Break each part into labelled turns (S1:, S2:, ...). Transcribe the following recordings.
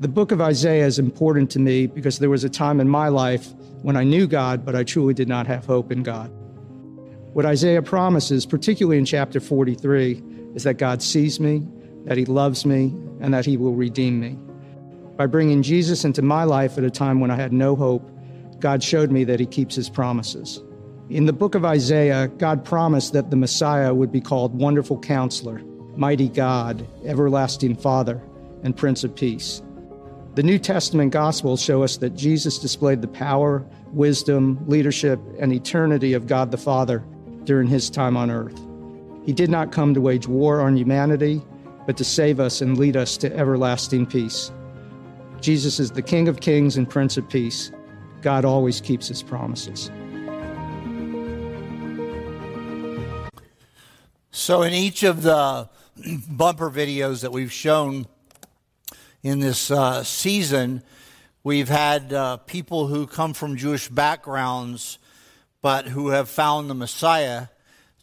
S1: The book of Isaiah is important to me because there was a time in my life when I knew God, but I truly did not have hope in God. What Isaiah promises, particularly in chapter 43, is that God sees me, that He loves me, and that He will redeem me. By bringing Jesus into my life at a time when I had no hope, God showed me that He keeps His promises. In the book of Isaiah, God promised that the Messiah would be called Wonderful Counselor, Mighty God, Everlasting Father, and Prince of Peace. The New Testament Gospels show us that Jesus displayed the power, wisdom, leadership, and eternity of God the Father during his time on earth. He did not come to wage war on humanity, but to save us and lead us to everlasting peace. Jesus is the King of Kings and Prince of Peace. God always keeps his promises.
S2: So, in each of the bumper videos that we've shown in this uh, season, we've had uh, people who come from Jewish backgrounds but who have found the Messiah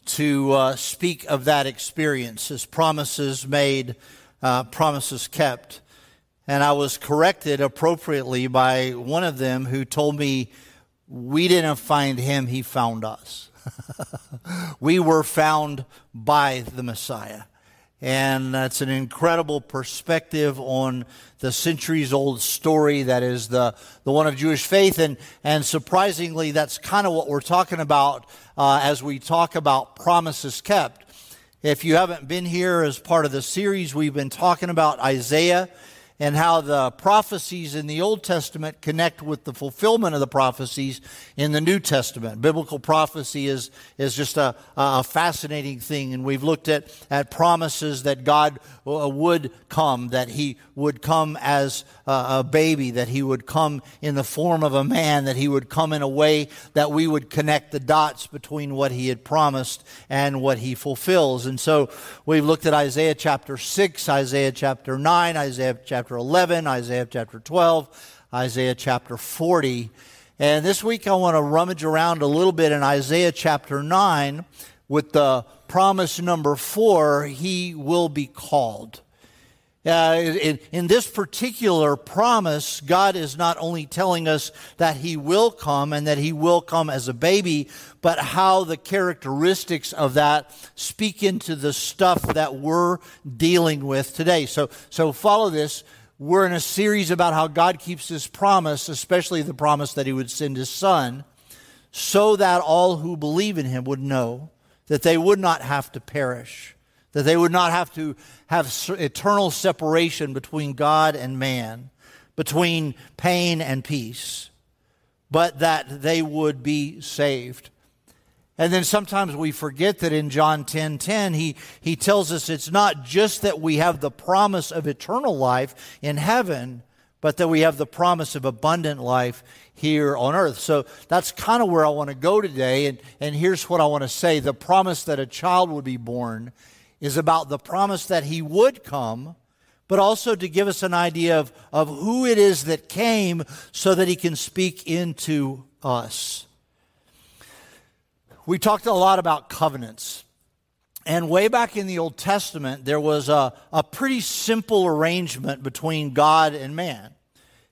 S2: to uh, speak of that experience as promises made, uh, promises kept. And I was corrected appropriately by one of them who told me, We didn't find him, he found us. we were found by the Messiah. And that's an incredible perspective on the centuries old story that is the, the one of Jewish faith. And, and surprisingly, that's kind of what we're talking about uh, as we talk about promises kept. If you haven't been here as part of the series, we've been talking about Isaiah and how the prophecies in the Old Testament connect with the fulfillment of the prophecies in the New Testament. Biblical prophecy is, is just a, a fascinating thing, and we've looked at, at promises that God uh, would come, that He would come as a baby, that He would come in the form of a man, that He would come in a way that we would connect the dots between what He had promised and what He fulfills. And so we've looked at Isaiah chapter 6, Isaiah chapter 9, Isaiah chapter chapter 11, Isaiah chapter 12, Isaiah chapter 40. And this week I want to rummage around a little bit in Isaiah chapter 9 with the promise number four, he will be called. Uh, in, in, this particular promise, God is not only telling us that He will come and that He will come as a baby, but how the characteristics of that speak into the stuff that we're dealing with today. So, so follow this. We're in a series about how God keeps his promise, especially the promise that he would send his son, so that all who believe in him would know that they would not have to perish, that they would not have to have eternal separation between God and man, between pain and peace, but that they would be saved. And then sometimes we forget that in John 10 10, he, he tells us it's not just that we have the promise of eternal life in heaven, but that we have the promise of abundant life here on earth. So that's kind of where I want to go today. And, and here's what I want to say the promise that a child would be born is about the promise that he would come, but also to give us an idea of, of who it is that came so that he can speak into us. We talked a lot about covenants. And way back in the Old Testament, there was a, a pretty simple arrangement between God and man.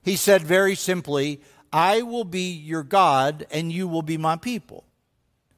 S2: He said very simply, I will be your God and you will be my people.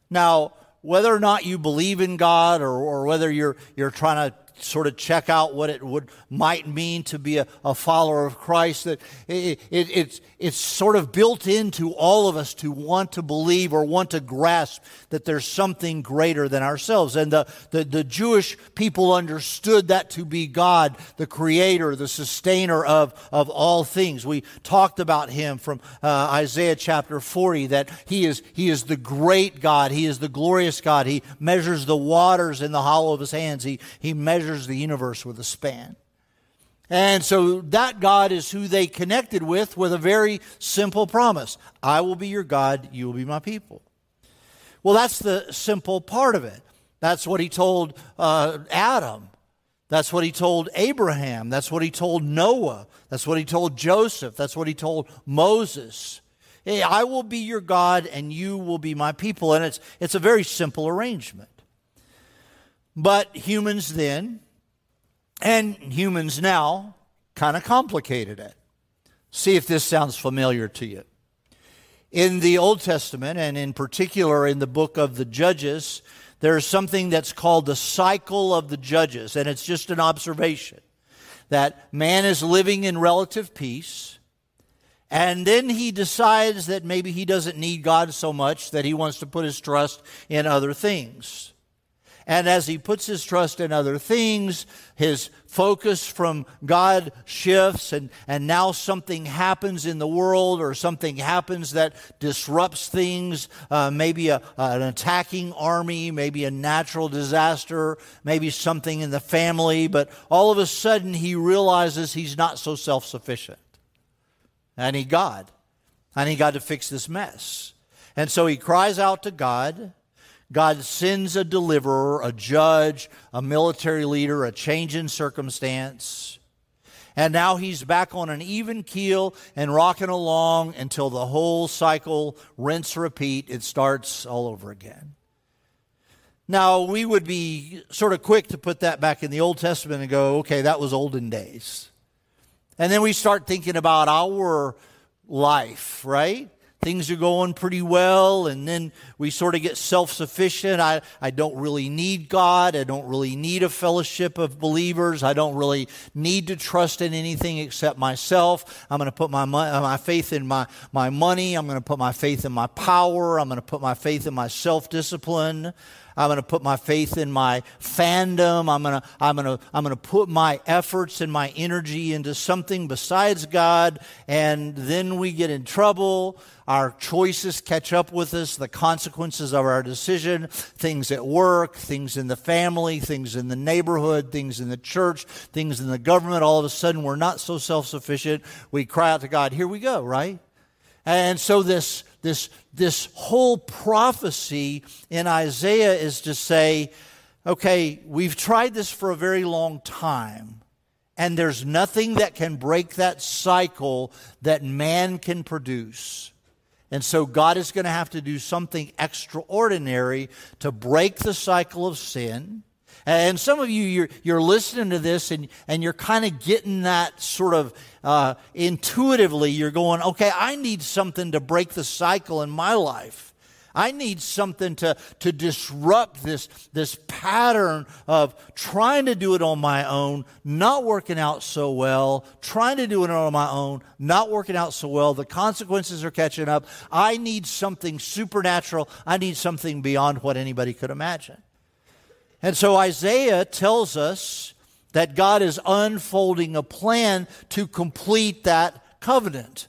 S2: Now, whether or not you believe in God or, or whether you're, you're trying to sort of check out what it would might mean to be a, a follower of Christ. That it, it, it's it's sort of built into all of us to want to believe or want to grasp that there's something greater than ourselves. And the, the, the Jewish people understood that to be God, the creator, the sustainer of, of all things. We talked about him from uh, Isaiah chapter 40 that he is, he is the great God. He is the glorious God. He measures the waters in the hollow of his hands. He, he measures measures the universe with a span. And so that God is who they connected with with a very simple promise I will be your God, you will be my people. Well, that's the simple part of it. That's what he told uh, Adam. That's what he told Abraham. That's what he told Noah. That's what he told Joseph. That's what he told Moses. Hey, I will be your God and you will be my people. And it's, it's a very simple arrangement. But humans then, and humans now, kind of complicated it. See if this sounds familiar to you. In the Old Testament, and in particular in the book of the Judges, there's something that's called the cycle of the judges, and it's just an observation that man is living in relative peace, and then he decides that maybe he doesn't need God so much that he wants to put his trust in other things. And as he puts his trust in other things, his focus from God shifts, and, and now something happens in the world or something happens that disrupts things. Uh, maybe a, an attacking army, maybe a natural disaster, maybe something in the family, but all of a sudden he realizes he's not so self sufficient. I need God. I need God to fix this mess. And so he cries out to God. God sends a deliverer, a judge, a military leader, a change in circumstance. And now he's back on an even keel and rocking along until the whole cycle, rinse, repeat, it starts all over again. Now, we would be sort of quick to put that back in the Old Testament and go, okay, that was olden days. And then we start thinking about our life, right? Things are going pretty well, and then we sort of get self sufficient. I, I don't really need God. I don't really need a fellowship of believers. I don't really need to trust in anything except myself. I'm going to put my, uh, my faith in my, my money. I'm going to put my faith in my power. I'm going to put my faith in my self discipline. I'm going to put my faith in my fandom. I'm going to, I'm going to, I'm going to put my efforts and my energy into something besides God. And then we get in trouble. Our choices catch up with us, the consequences of our decision, things at work, things in the family, things in the neighborhood, things in the church, things in the government. All of a sudden, we're not so self sufficient. We cry out to God, here we go, right? And so this, this, this whole prophecy in Isaiah is to say, okay, we've tried this for a very long time, and there's nothing that can break that cycle that man can produce. And so God is going to have to do something extraordinary to break the cycle of sin. And some of you, you're, you're listening to this and, and you're kind of getting that sort of uh, intuitively. You're going, okay, I need something to break the cycle in my life. I need something to, to disrupt this, this pattern of trying to do it on my own, not working out so well, trying to do it on my own, not working out so well. The consequences are catching up. I need something supernatural. I need something beyond what anybody could imagine. And so Isaiah tells us that God is unfolding a plan to complete that covenant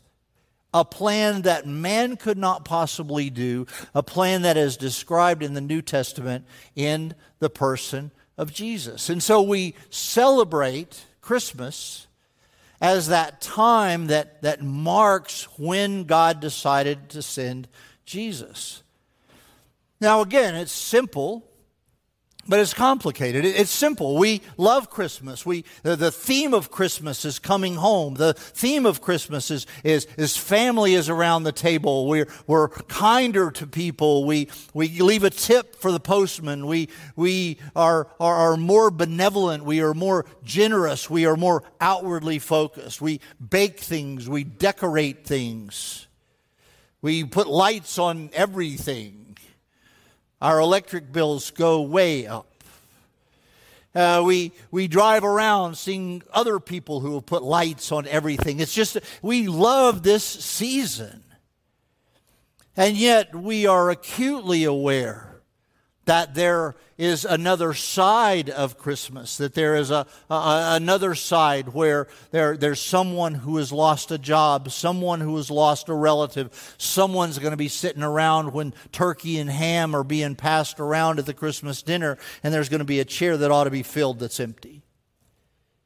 S2: a plan that man could not possibly do, a plan that is described in the New Testament in the person of Jesus. And so we celebrate Christmas as that time that, that marks when God decided to send Jesus. Now, again, it's simple but it's complicated. It's simple. We love Christmas. We, the theme of Christmas is coming home. The theme of Christmas is, is, is family is around the table. We're, we're kinder to people. We, we leave a tip for the postman. We, we are, are, are more benevolent. We are more generous. We are more outwardly focused. We bake things. We decorate things. We put lights on everything. Our electric bills go way up. Uh, we, we drive around seeing other people who have put lights on everything. It's just, we love this season. And yet we are acutely aware that there is another side of Christmas, that there is a, a, another side where there, there's someone who has lost a job, someone who has lost a relative, someone's going to be sitting around when turkey and ham are being passed around at the Christmas dinner, and there's going to be a chair that ought to be filled that's empty.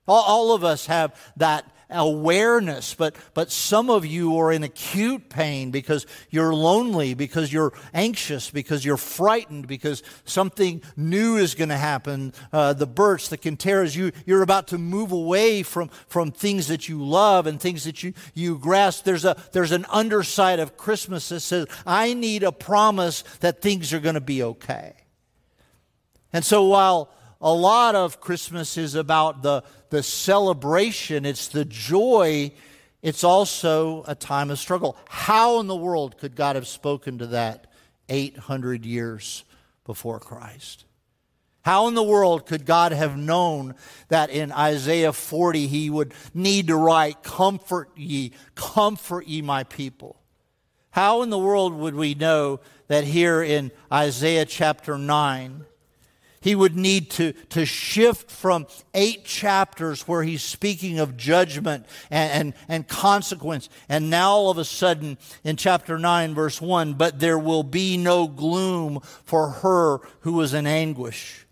S2: All, all of us have that awareness, but, but some of you are in acute pain because you're lonely, because you're anxious, because you're frightened, because something new is going to happen. Uh, the births, the Quinteras, you, you're about to move away from, from things that you love and things that you, you grasp. There's, a, there's an underside of Christmas that says, I need a promise that things are going to be okay. And so while a lot of Christmas is about the, the celebration, it's the joy. It's also a time of struggle. How in the world could God have spoken to that 800 years before Christ? How in the world could God have known that in Isaiah 40 he would need to write, Comfort ye, comfort ye, my people? How in the world would we know that here in Isaiah chapter 9, he would need to, to shift from eight chapters where he's speaking of judgment and, and, and consequence. And now all of a sudden in chapter 9, verse 1, but there will be no gloom for her who was in anguish.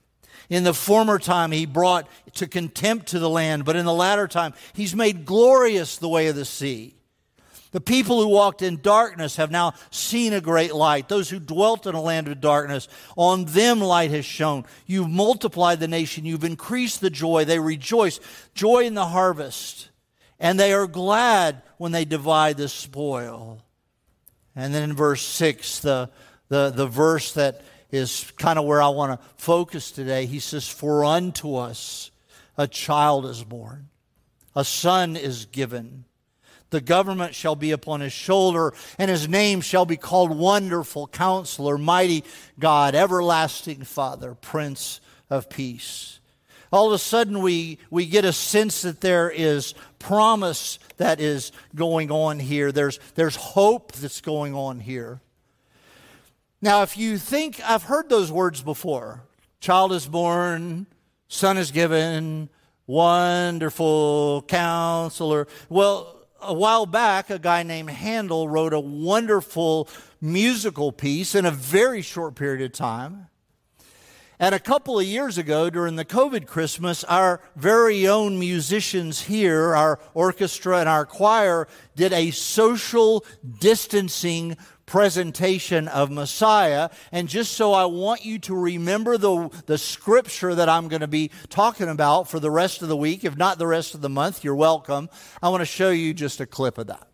S2: In the former time, he brought to contempt to the land, but in the latter time, he's made glorious the way of the sea. The people who walked in darkness have now seen a great light. Those who dwelt in a land of darkness, on them light has shone. You've multiplied the nation. You've increased the joy. They rejoice. Joy in the harvest. And they are glad when they divide the spoil. And then in verse 6, the, the, the verse that is kind of where I want to focus today. He says, For unto us a child is born, a son is given. The government shall be upon his shoulder, and his name shall be called Wonderful Counselor, Mighty God, Everlasting Father, Prince of Peace. All of a sudden, we, we get a sense that there is promise that is going on here. There's, there's hope that's going on here. Now, if you think, I've heard those words before child is born, son is given, wonderful counselor. Well, a while back, a guy named Handel wrote a wonderful musical piece in a very short period of time. And a couple of years ago, during the COVID Christmas, our very own musicians here, our orchestra and our choir, did a social distancing presentation of Messiah. And just so I want you to remember the, the scripture that I'm going to be talking about for the rest of the week, if not the rest of the month, you're welcome. I want to show you just a clip of that.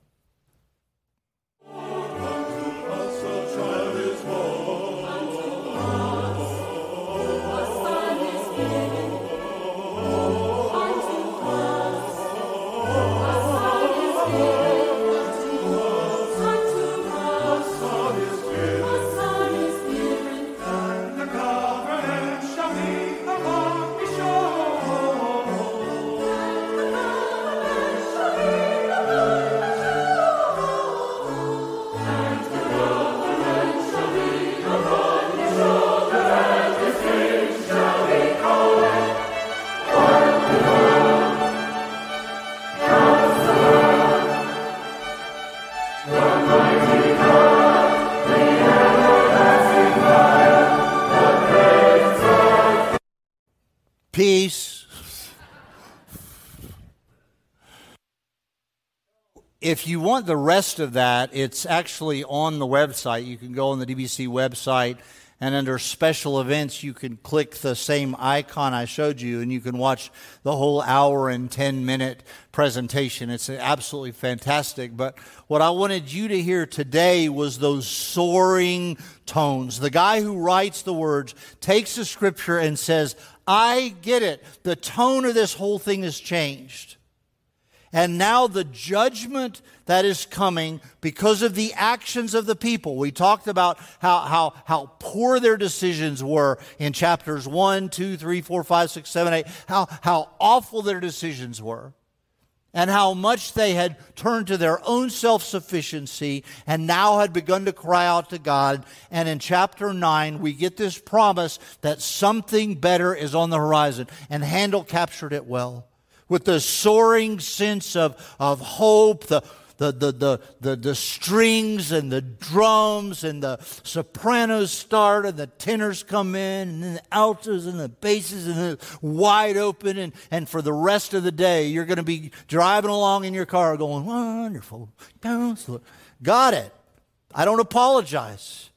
S2: If you want the rest of that, it's actually on the website. You can go on the DBC website, and under special events, you can click the same icon I showed you, and you can watch the whole hour and 10 minute presentation. It's absolutely fantastic. But what I wanted you to hear today was those soaring tones. The guy who writes the words takes the scripture and says, I get it. The tone of this whole thing has changed. And now the judgment that is coming because of the actions of the people. We talked about how, how, how poor their decisions were in chapters 1, 2, 3, 4, 5, 6, 7, 8, how, how awful their decisions were, and how much they had turned to their own self sufficiency and now had begun to cry out to God. And in chapter 9, we get this promise that something better is on the horizon. And Handel captured it well with the soaring sense of, of hope, the, the, the, the, the, the strings and the drums and the sopranos start and the tenors come in and then the altos and the basses and the wide open and, and for the rest of the day you're going to be driving along in your car going, wonderful counselor. Got it. I don't apologize.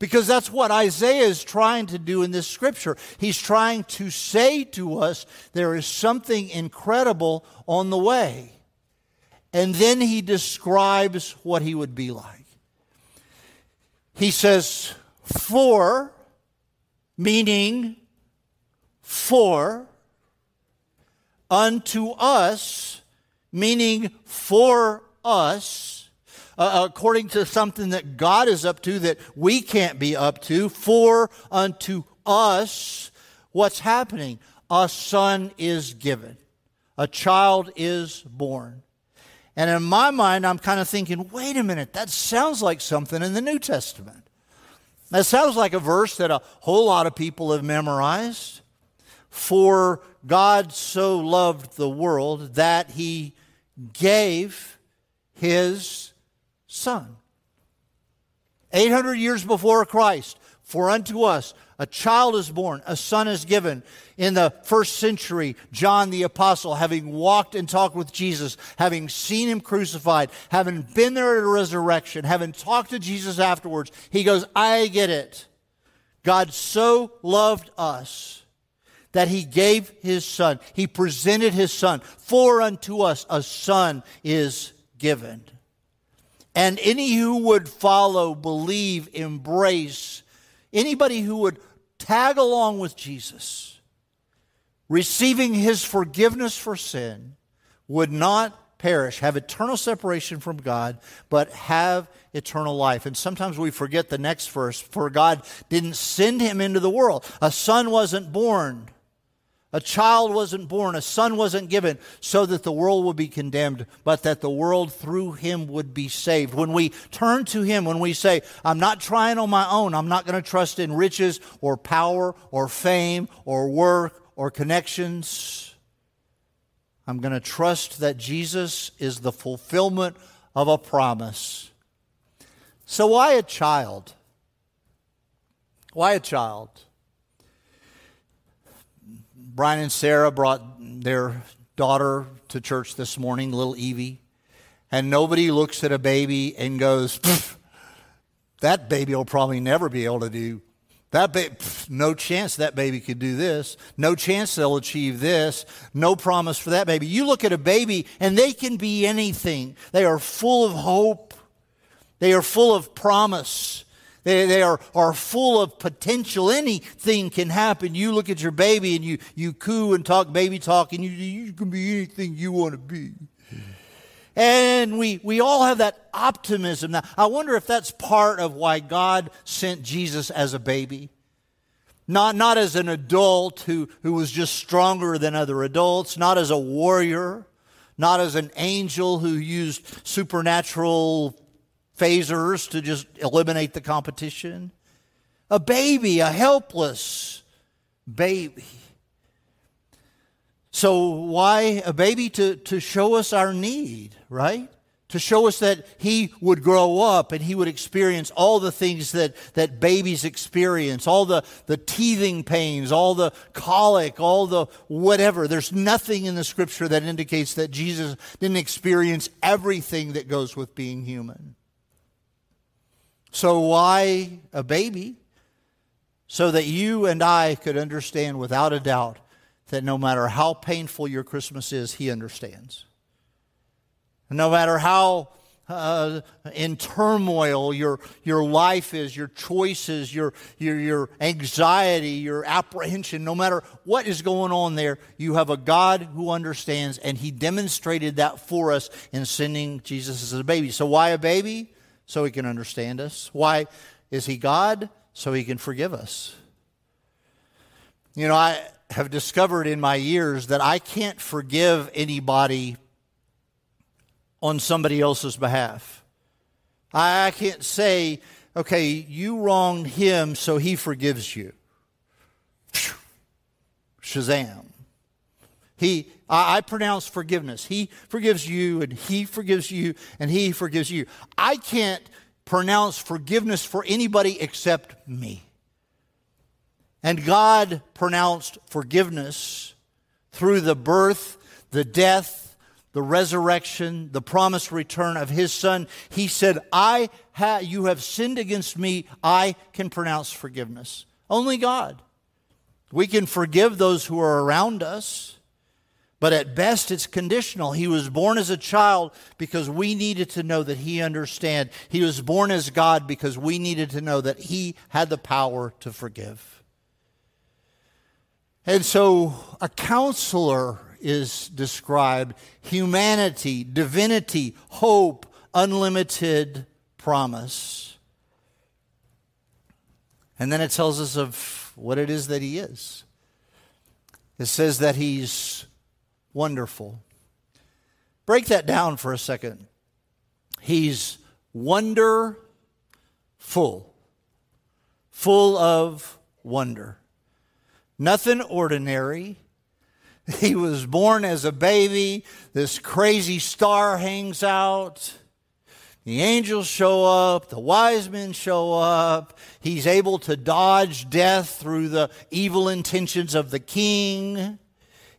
S2: Because that's what Isaiah is trying to do in this scripture. He's trying to say to us there is something incredible on the way. And then he describes what he would be like. He says, For, meaning for unto us, meaning for us, uh, according to something that God is up to that we can't be up to, for unto us, what's happening? A son is given, a child is born. And in my mind, I'm kind of thinking, wait a minute, that sounds like something in the New Testament. That sounds like a verse that a whole lot of people have memorized. For God so loved the world that he gave his son. 800 years before Christ, for unto us a child is born, a son is given. In the first century, John the Apostle, having walked and talked with Jesus, having seen him crucified, having been there at a resurrection, having talked to Jesus afterwards, he goes, I get it. God so loved us that he gave his son. He presented his son. For unto us a son is given. And any who would follow, believe, embrace, anybody who would tag along with Jesus, receiving his forgiveness for sin, would not perish, have eternal separation from God, but have eternal life. And sometimes we forget the next verse for God didn't send him into the world. A son wasn't born a child wasn't born, a son wasn't given, so that the world would be condemned, but that the world through him would be saved. When we turn to him, when we say, I'm not trying on my own, I'm not going to trust in riches or power or fame or work or connections, I'm going to trust that Jesus is the fulfillment of a promise. So, why a child? Why a child? Brian and Sarah brought their daughter to church this morning, little Evie, and nobody looks at a baby and goes, that baby will probably never be able to do that baby, no chance that baby could do this. No chance they'll achieve this. No promise for that baby. You look at a baby and they can be anything. They are full of hope. They are full of promise. They, they are, are full of potential. Anything can happen. You look at your baby and you, you coo and talk baby talk, and you, you can be anything you want to be. And we, we all have that optimism. Now, I wonder if that's part of why God sent Jesus as a baby. Not, not as an adult who, who was just stronger than other adults, not as a warrior, not as an angel who used supernatural phasers to just eliminate the competition. A baby, a helpless baby. So, why a baby? To, to show us our need, right? To show us that he would grow up and he would experience all the things that, that babies experience, all the, the teething pains, all the colic, all the whatever. There's nothing in the scripture that indicates that Jesus didn't experience everything that goes with being human. So, why a baby? So that you and I could understand without a doubt that no matter how painful your Christmas is, He understands. No matter how uh, in turmoil your, your life is, your choices, your, your, your anxiety, your apprehension, no matter what is going on there, you have a God who understands, and He demonstrated that for us in sending Jesus as a baby. So, why a baby? So he can understand us. Why is he God? So he can forgive us. You know, I have discovered in my years that I can't forgive anybody on somebody else's behalf. I can't say, okay, you wronged him, so he forgives you. Shazam. He, I, I pronounce forgiveness. He forgives you, and He forgives you, and He forgives you. I can't pronounce forgiveness for anybody except me. And God pronounced forgiveness through the birth, the death, the resurrection, the promised return of his son. He said, I ha- you have sinned against me. I can pronounce forgiveness. Only God. We can forgive those who are around us. But at best, it's conditional. He was born as a child because we needed to know that he understand. He was born as God because we needed to know that he had the power to forgive. And so a counselor is described humanity, divinity, hope, unlimited promise. And then it tells us of what it is that he is. It says that he's wonderful. Break that down for a second. He's wonderful, full of wonder. Nothing ordinary. He was born as a baby. This crazy star hangs out. The angels show up. The wise men show up. He's able to dodge death through the evil intentions of the king.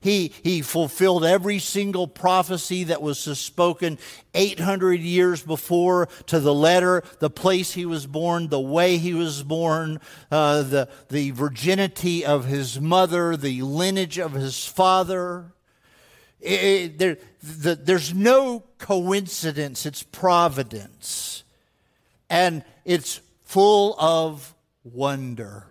S2: He, he fulfilled every single prophecy that was spoken 800 years before to the letter, the place he was born, the way he was born, uh, the, the virginity of his mother, the lineage of his father. It, there, the, there's no coincidence, it's providence. And it's full of wonder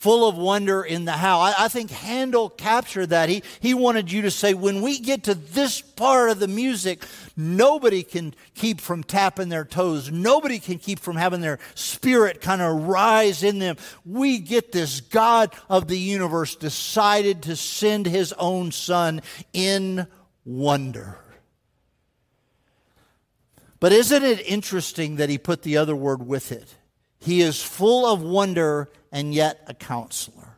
S2: full of wonder in the how. I, I, think Handel captured that. He, he wanted you to say, when we get to this part of the music, nobody can keep from tapping their toes. Nobody can keep from having their spirit kind of rise in them. We get this God of the universe decided to send his own son in wonder. But isn't it interesting that he put the other word with it? He is full of wonder and yet a counselor.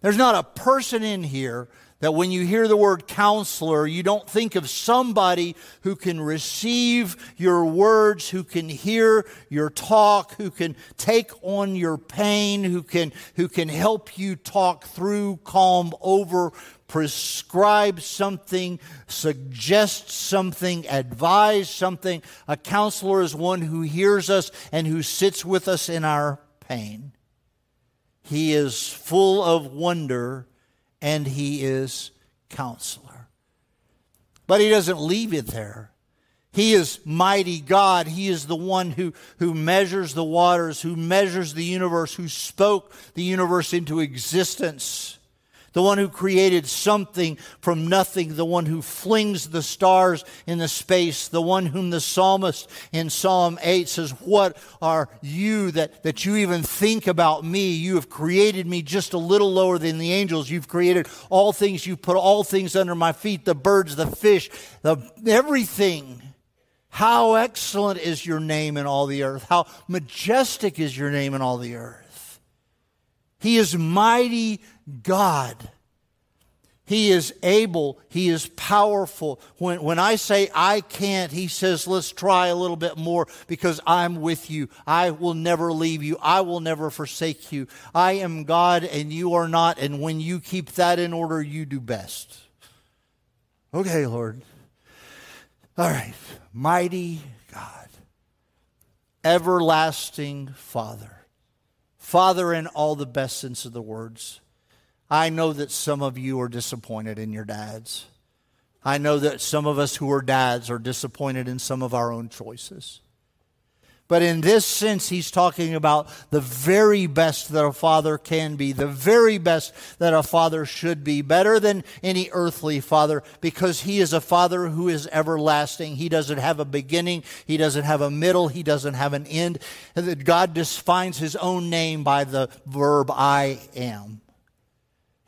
S2: There's not a person in here that when you hear the word counselor, you don't think of somebody who can receive your words, who can hear your talk, who can take on your pain, who can, who can help you talk through, calm over, prescribe something, suggest something, advise something. A counselor is one who hears us and who sits with us in our pain. He is full of wonder and he is counselor. But he doesn't leave it there. He is mighty God. He is the one who, who measures the waters, who measures the universe, who spoke the universe into existence the one who created something from nothing, the one who flings the stars in the space, the one whom the psalmist in Psalm 8 says, What are you that, that you even think about me? You have created me just a little lower than the angels. You've created all things. You've put all things under my feet the birds, the fish, the, everything. How excellent is your name in all the earth. How majestic is your name in all the earth. He is mighty God. He is able, He is powerful. When, when I say I can't, He says, let's try a little bit more because I'm with you. I will never leave you. I will never forsake you. I am God and you are not. And when you keep that in order, you do best. Okay, Lord. All right. Mighty God, everlasting Father. Father in all the best sense of the words. I know that some of you are disappointed in your dads. I know that some of us who are dads are disappointed in some of our own choices. But in this sense, he's talking about the very best that a father can be, the very best that a father should be, better than any earthly father, because he is a father who is everlasting. He doesn't have a beginning, he doesn't have a middle, he doesn't have an end. God defines his own name by the verb I am.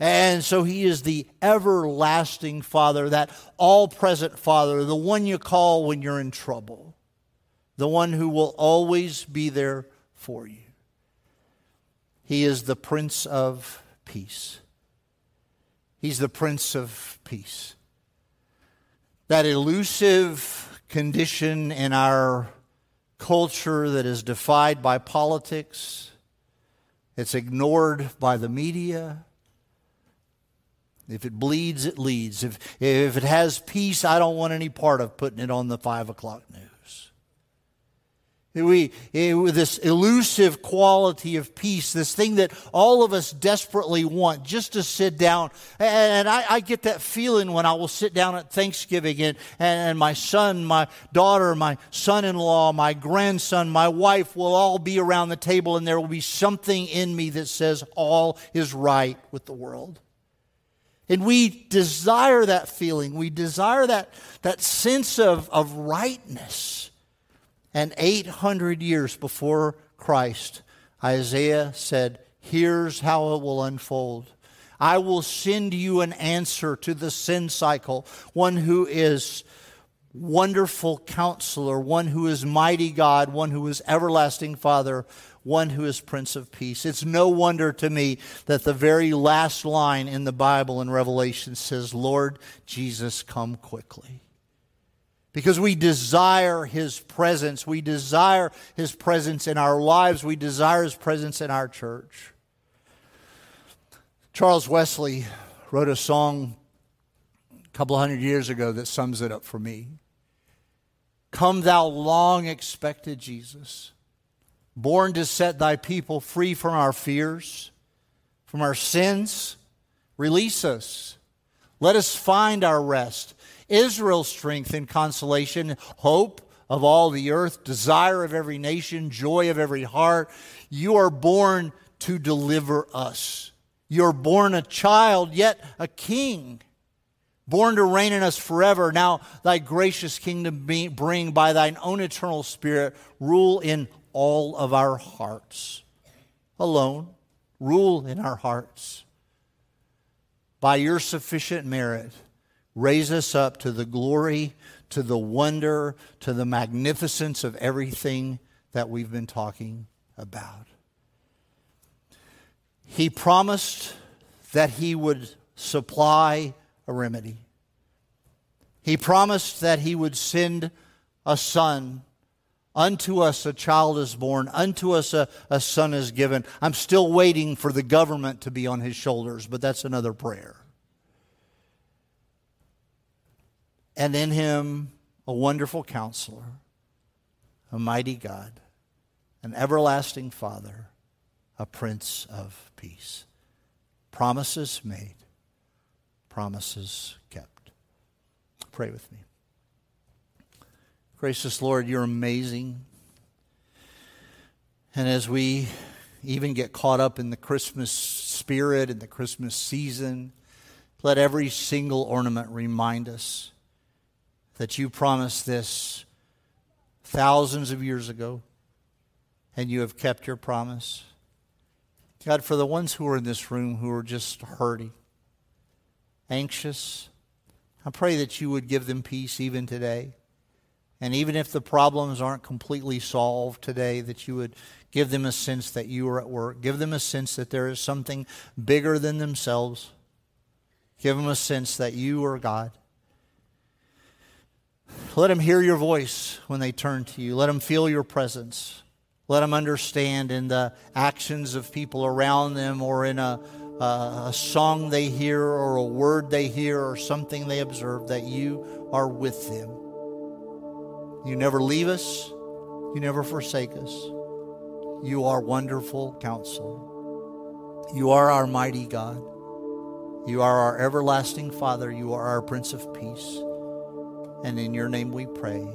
S2: And so he is the everlasting Father, that all present Father, the one you call when you're in trouble, the one who will always be there for you. He is the Prince of Peace. He's the Prince of Peace. That elusive condition in our culture that is defied by politics, it's ignored by the media if it bleeds, it leads. If, if it has peace, I don't want any part of putting it on the five o'clock news. We, eh, this elusive quality of peace, this thing that all of us desperately want, just to sit down. And I, I get that feeling when I will sit down at Thanksgiving and, and my son, my daughter, my son in law, my grandson, my wife will all be around the table, and there will be something in me that says all is right with the world. And we desire that feeling. We desire that, that sense of, of rightness. And 800 years before Christ, Isaiah said, Here's how it will unfold. I will send you an answer to the sin cycle, one who is wonderful counselor, one who is mighty God, one who is everlasting Father, one who is Prince of Peace. It's no wonder to me that the very last line in the Bible in Revelation says, Lord Jesus, come quickly. Because we desire His presence. We desire His presence in our lives. We desire His presence in our church. Charles Wesley wrote a song a couple hundred years ago that sums it up for me. Come, thou long expected Jesus born to set thy people free from our fears, from our sins. Release us. Let us find our rest. Israel's strength and consolation, hope of all the earth, desire of every nation, joy of every heart. You are born to deliver us. You're born a child, yet a king, born to reign in us forever. Now, thy gracious kingdom bring by thine own eternal spirit, rule in all of our hearts. Alone, rule in our hearts. By your sufficient merit, raise us up to the glory, to the wonder, to the magnificence of everything that we've been talking about. He promised that he would supply a remedy. He promised that he would send a son Unto us a child is born, unto us a, a son is given. I'm still waiting for the government to be on his shoulders, but that's another prayer. And in him, a wonderful counselor, a mighty God, an everlasting Father, a Prince of Peace. Promises made, promises kept. Pray with me. Gracious Lord, you're amazing. And as we even get caught up in the Christmas spirit and the Christmas season, let every single ornament remind us that you promised this thousands of years ago and you have kept your promise. God, for the ones who are in this room who are just hurting, anxious, I pray that you would give them peace even today. And even if the problems aren't completely solved today, that you would give them a sense that you are at work. Give them a sense that there is something bigger than themselves. Give them a sense that you are God. Let them hear your voice when they turn to you. Let them feel your presence. Let them understand in the actions of people around them or in a, a, a song they hear or a word they hear or something they observe that you are with them. You never leave us, you never forsake us. You are wonderful counselor. You are our mighty God. You are our everlasting Father. You are our Prince of Peace. And in your name we pray.